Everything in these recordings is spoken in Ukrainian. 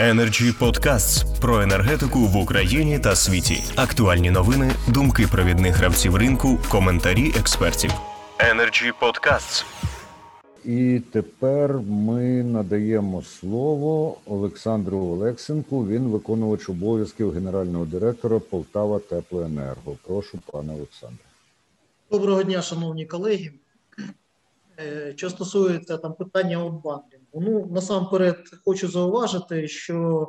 Energy Podcasts про енергетику в Україні та світі. Актуальні новини, думки провідних гравців ринку, коментарі експертів. Energy Podcasts. І тепер ми надаємо слово Олександру Олексенку. Він виконувач обов'язків генерального директора Полтава Теплоенерго. Прошу, пане Олександре. Доброго дня, шановні колеги. Е, що стосується там питання онбандлінгу, ну насамперед хочу зауважити, що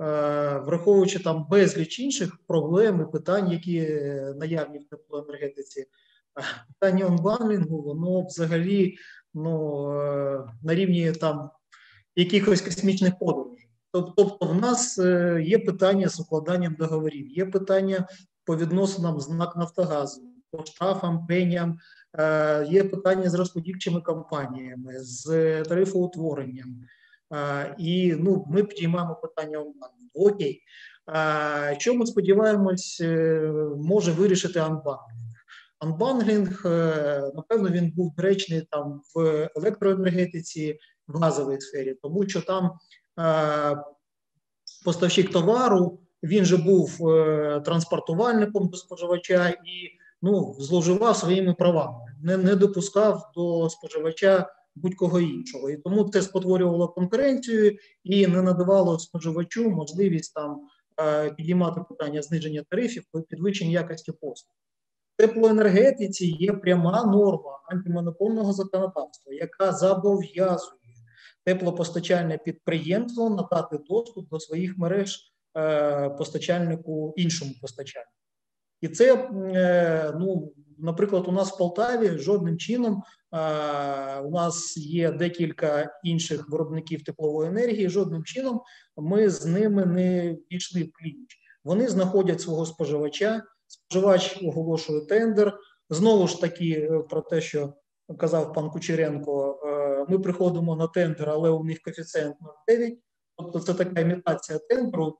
е, враховуючи там безліч інших проблем і питань, які наявні в теплоенергетиці, питання онбандлінгу, воно взагалі ну, е, на рівні там якихось космічних подорожей. Тобто, в нас є питання з укладанням договорів, є питання по відносинам з НАК Нафтогазу, по штрафам, пеням, Е, є питання з розподільчими компаніями, з тарифоутворенням. Е, і ну, ми підіймаємо питання онлайн. Окей. Що ми сподіваємось, е, може вирішити unbundling? Unbundling, напевно, він був доречний там в електроенергетиці, в газовій сфері, тому що там поставщик товару він же був транспортувальником до споживача і ну, зловживав своїми правами, не не допускав до споживача будь-кого іншого. І тому це спотворювало конкуренцію і не надавало споживачу можливість там е, підіймати питання зниження тарифів підвищення якості послуг. В теплоенергетиці є пряма норма антимонопольного законодавства, яка зобов'язує теплопостачальне підприємство надати доступ до своїх мереж е, постачальнику іншому постачальнику. І це, е, ну, наприклад, у нас в Полтаві жодним чином у нас є декілька інших виробників теплової енергії. Жодним чином ми з ними не пішли в клініч. Вони знаходять свого споживача, споживач оголошує тендер. Знову ж таки, е, про те, що казав пан Кучеренко, е, ми приходимо на тендер, але у них коефіцієнт 0,9, тобто це така імітація тендеру,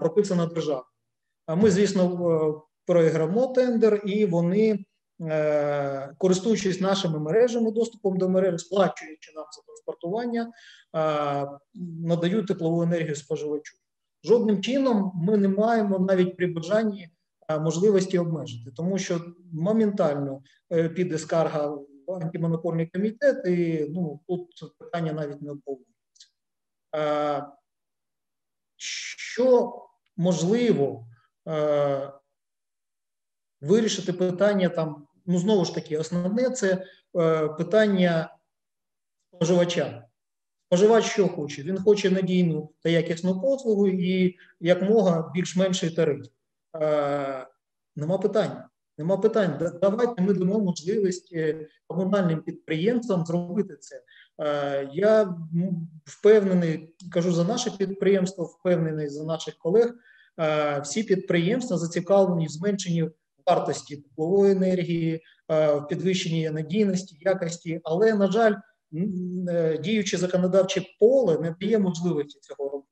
прописана державою. А ми, звісно, програмо тендер, і вони, е, користуючись нашими мережами, доступом до мережі, сплачуючи нам за транспортування, е, надають теплову енергію споживачу. Жодним чином ми не маємо навіть при бажанні е, можливості обмежити, тому що моментально піде скарга в антимонопольний комітет, і ну тут питання навіть не обговорюється. Що можливо вирішити питання там, ну знову ж таки, основне це е, питання споживача. Споживач що хоче? Він хоче надійну та якісну послугу і якмога більш-менший тариф. Е, Нема питань. Нема питань. Давайте ми дамо можливість е, комунальним підприємствам зробити це. Е, я впевнений, кажу за наше підприємство, впевнений за наших колег. Е, всі підприємства зацікавлені в зменшенні вартості теплової енергії, е, в підвищенні надійності, якості, але на жаль, е, діюче законодавче поле не дає можливості цього робити.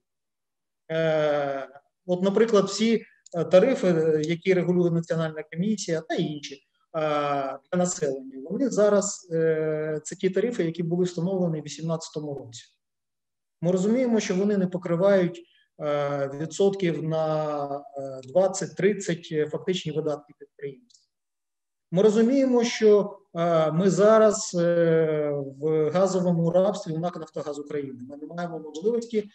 Е, от, наприклад, всі тарифи, які регулює Національна комісія та інші для населення, вони зараз це ті тарифи, які були встановлені у 2018 році. Ми розуміємо, що вони не покривають відсотків на 20-30 е, фактичні видатки підприємств. Ми розуміємо, що е, ми зараз в газовому рабстві у НАК «Нафтогаз України. Ми не маємо можливості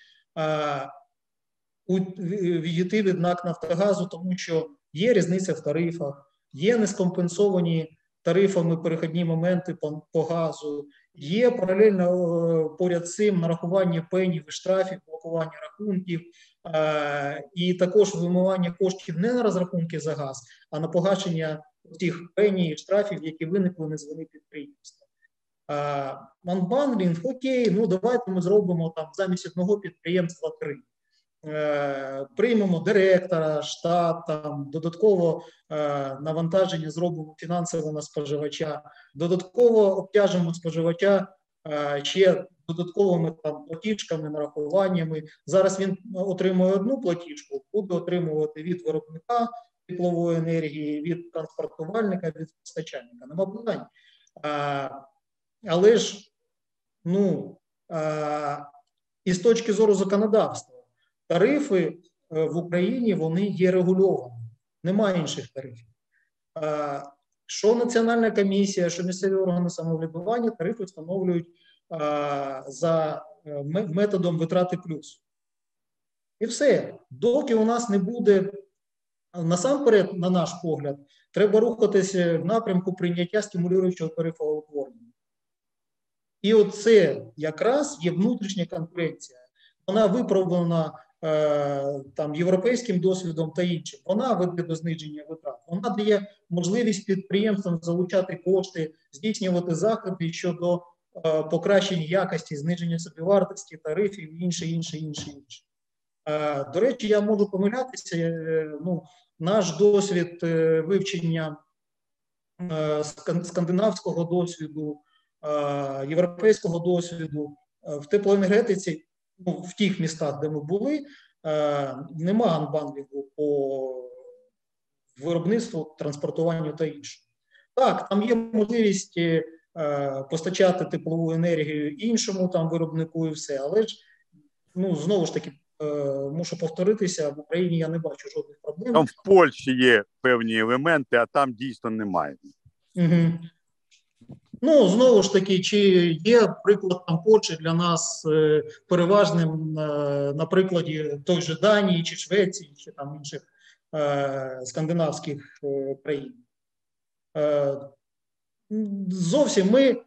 відійти від НАК Нафтогазу, тому що є різниця в тарифах, є нескомпенсовані тарифами перехідні моменти по, по газу, є паралельно поряд цим нарахування пенів і штрафів блокування рахунків, е, і також вимивання коштів не на розрахунки за газ, а на погашення тих пенів і штрафів, які виникли на звини підприємства. Манбанлінг, окей, ну давайте ми зробимо там замість одного підприємства три. Е, приймемо директора, штат, там додатково е, навантаження зробимо фінансово на споживача, додатково обтяжимо споживача ще додатковими там платіжками, нарахуваннями. Зараз він отримує одну платіжку, буде отримувати від виробника теплової енергії, від транспортувальника, від постачальника. Нема питань. Але ж, ну і з точки зору законодавства, тарифи в Україні вони є регульованими, немає інших тарифів. Що Національна комісія, що місцеві органи самоврядування тарифи встановлюють за методом витрати плюс. І все. Доки у нас не буде насамперед, на наш погляд, треба рухатися в напрямку прийняття стимулюючого тарифового утворення. І оце якраз є внутрішня конкуренція. Вона виправлена е, там європейським досвідом та іншим. Вона веде до зниження витрат. Вона дає можливість підприємствам залучати кошти, здійснювати заходи щодо е, покращення якості, зниження собівартості, тарифів інше, інше, інше, інше. Е, до речі, я можу помилятися. Е, ну, наш досвід е, вивчення скандинавського досвіду, європейського досвіду в теплоенергетиці, ну, в тих містах, де ми були, нема анбандлінгу по виробництву, транспортуванню та іншому. Так, там є можливість постачати теплову енергію іншому там виробнику і все, але ж ну знову ж таки Е, мушу повторитися, в Україні я не бачу жодних проблем. Там в Польщі є певні елементи, а там дійсно немає. Угу. Ну, знову ж таки, чи є приклад там Польщі для нас е, переважним е, на прикладі той же Данії, чи Швеції, чи там інших е, скандинавських країн? Зовсім ми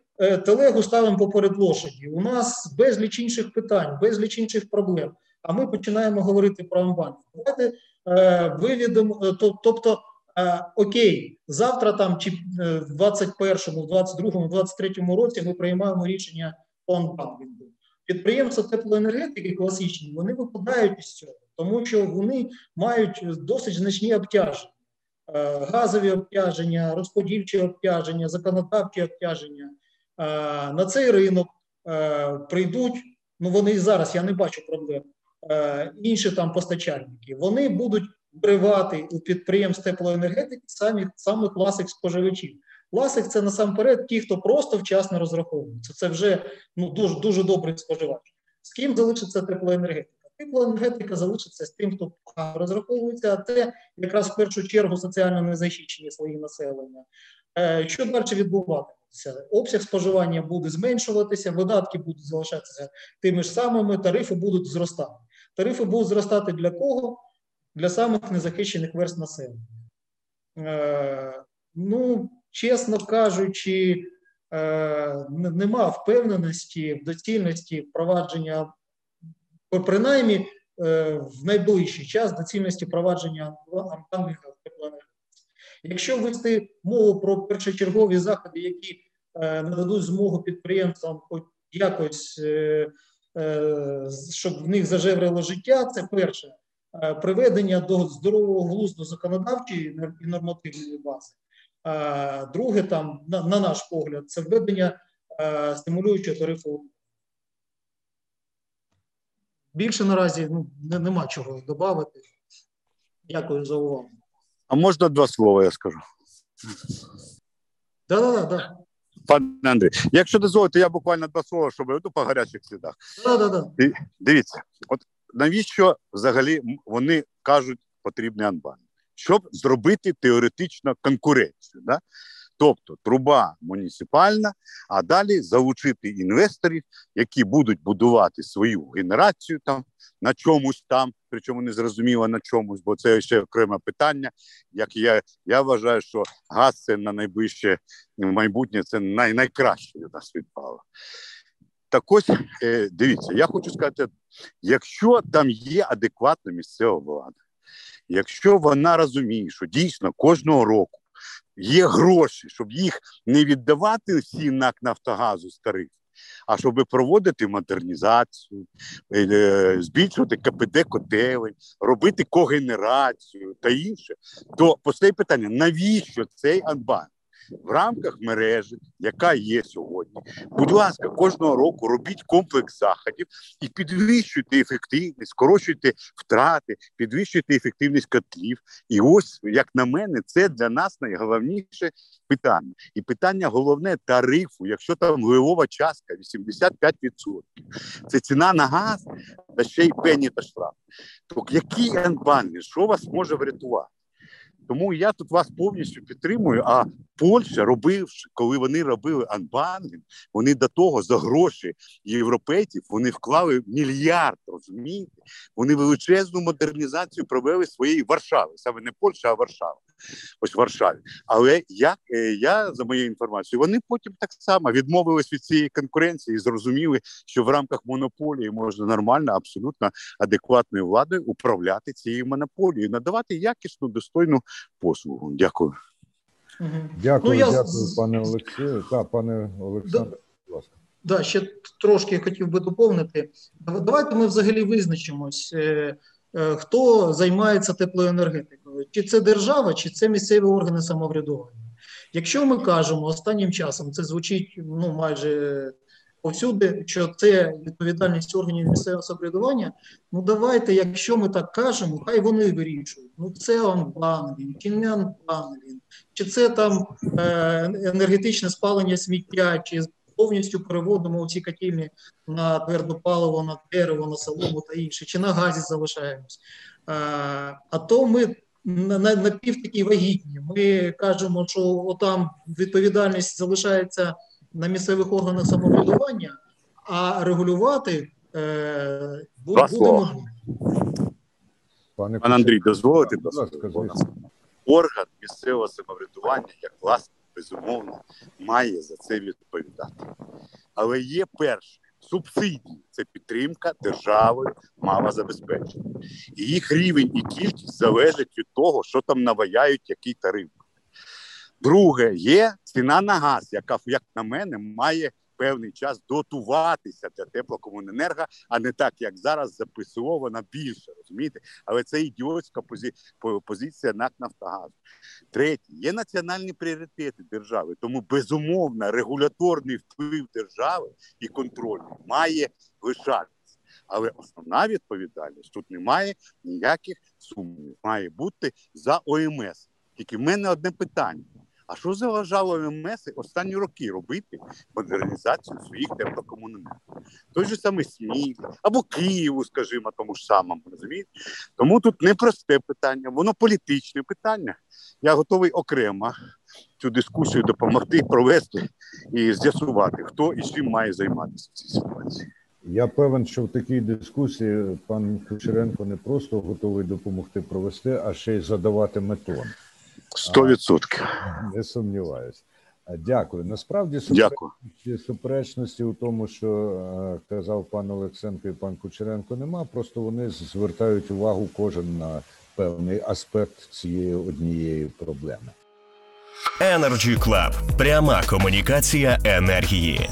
телегу ставимо поперед лошаді. У нас безліч інших питань, безліч інших проблем а ми починаємо говорити про амбанк. Давайте виведемо, е, тобто, окей, завтра там чи е, в 21-му, 22-му, 23-му році ми приймаємо рішення по анбанкінгу. Підприємства теплоенергетики класичні, вони випадають із цього, тому що вони мають досить значні обтяження. Е, газові обтяження, розподільчі обтяження, законодавчі обтяження. Е, на цей ринок прийдуть, ну вони і зараз я не бачу проблем. Інші там постачальники, вони будуть вривати у підприємств теплоенергетики самі саме класик споживачів. Класик це насамперед ті, хто просто вчасно розраховується. Це вже ну дуже дуже добрий споживач. З ким залишиться теплоенергетика? Теплоенергетика залишиться з тим, хто розраховується, а це якраз в першу чергу соціально незахищені свої населення. Е, що далі відбуватиметься? Обсяг споживання буде зменшуватися, видатки будуть залишатися тими ж самими, тарифи будуть зростати. Тарифи будуть зростати для кого? Для самих незахищених верст населення. Е, ну, чесно кажучи, е, нема впевненості в доцільності впровадження, принаймні е, в найближчий час доцільності впровадження амбанга в. Якщо вести мову про першочергові заходи, які нададуть змогу підприємствам хоч якось щоб в них зажеврило життя, це перше приведення до здорового глузду законодавчої і нормативної бази. Друге, там, на, на наш погляд, це введення е, стимулюючого тарифу. Більше наразі ну, нема чого додати. Дякую за увагу. А можна два слова, я скажу? Так, так, так. Пане Андрій, якщо дозволите, я буквально два слова, щоб ну, по гарячих слідах. Да, да, да. Дивіться, от навіщо взагалі вони кажуть потрібний анбан? Щоб зробити теоретично конкуренцію. Да? Тобто труба муніципальна, а далі залучити інвесторів, які будуть будувати свою генерацію там на чомусь там, причому не зрозуміло на чомусь, бо це ще окреме питання. Як я я вважаю, що газ це на найближче майбутнє, це най, найкраще для нас відпало. Так ось е, дивіться, я хочу сказати: якщо там є адекватна місцева влада, якщо вона розуміє, що дійсно кожного року є гроші, щоб їх не віддавати всі НАК Нафтогазу з тарифів, а щоб проводити модернізацію, е, е, збільшувати КПД котелень, робити когенерацію та інше, то постає питання: навіщо цей анбан? В рамках мережі, яка є сьогодні. Будь ласка, кожного року робіть комплекс заходів і підвищуйте ефективність, скорочуйте втрати, підвищуйте ефективність котлів. І ось, як на мене, це для нас найголовніше питання. І питання головне тарифу, якщо там левова частка 85%, це ціна на газ, та ще й пені та штраф. То який unbundling? Що вас може врятувати? Тому я тут вас повністю підтримую. А Польща, робивши, коли вони робили unbundling, вони до того за гроші європейців вони вклали мільярд, розумієте? Вони величезну модернізацію провели своєї Варшави, саме не Польща, а Варшава. Ось в Варшаві. Але як е, я за моєю інформацією, вони потім так само відмовились від цієї конкуренції і зрозуміли, що в рамках монополії можна нормально, абсолютно адекватною владою управляти цією монополією, надавати якісну достойну послугу. Дякую. Дякую, Ну, я дякую, пане Олексію. Так, пане Олександре, будь ласка. Да, ще трошки хотів би доповнити. Давайте ми взагалі визначимось, е, е, хто займається теплоенергетикою. Чи це держава, чи це місцеві органи самоврядування. Якщо ми кажемо останнім часом, це звучить ну, майже повсюди, що це відповідальність органів місцевого самоврядування, ну давайте, якщо ми так кажемо, хай вони вирішують. Ну це анбанлінг, чи не анбанлінг, чи це там е, енергетичне спалення сміття, чи повністю переводимо ці котельні на твердопаливо, на дерево, на солому та інше, чи на газі залишаємось. А, а то ми на, на, на пів такі вагітні. Ми кажемо, що отам відповідальність залишається на місцевих органах самоврядування, а регулювати е, будемо. слова. Пане Андрій, дозволите ласка, орган місцевого самоврядування, як власник, безумовно, має за це відповідати. Але є перше субсидії це підтримка держави малозабезпечення. І їх рівень і кількість залежить від того, що там наваяють, який тариф. Друге, є ціна на газ, яка, як на мене, має певний час дотуватися для теплокомуненерго, а не так, як зараз за більше, розумієте? Але це ідіотська позі... позиція НАК Нафтогазу. Третє, є національні пріоритети держави, тому безумовно регуляторний вплив держави і контроль має лишатися. Але основна відповідальність тут немає ніяких сумнівів. Має бути за ОМС. Тільки в мене одне питання: а що заважало ОМС останні роки робити модернізацію своїх теплокомуненерго? Той же самий Сміт або Києву, скажімо, тому ж самому розумієте? Тому тут непросте питання, воно політичне питання. Я готовий окремо цю дискусію допомогти провести і з'ясувати, хто і чим має займатися в цій ситуації. Я певен, що в такій дискусії пан Кучеренко не просто готовий допомогти провести, а ще й задавати метон. Сто відсотків. Не сумніваюсь. Дякую. Насправді Дякую. суперечності, суперечності у тому, що е, казав пан Олексенко і пан Кучеренко, нема. Просто вони звертають увагу кожен на певний аспект цієї однієї проблеми. Energy Club. Пряма комунікація енергії.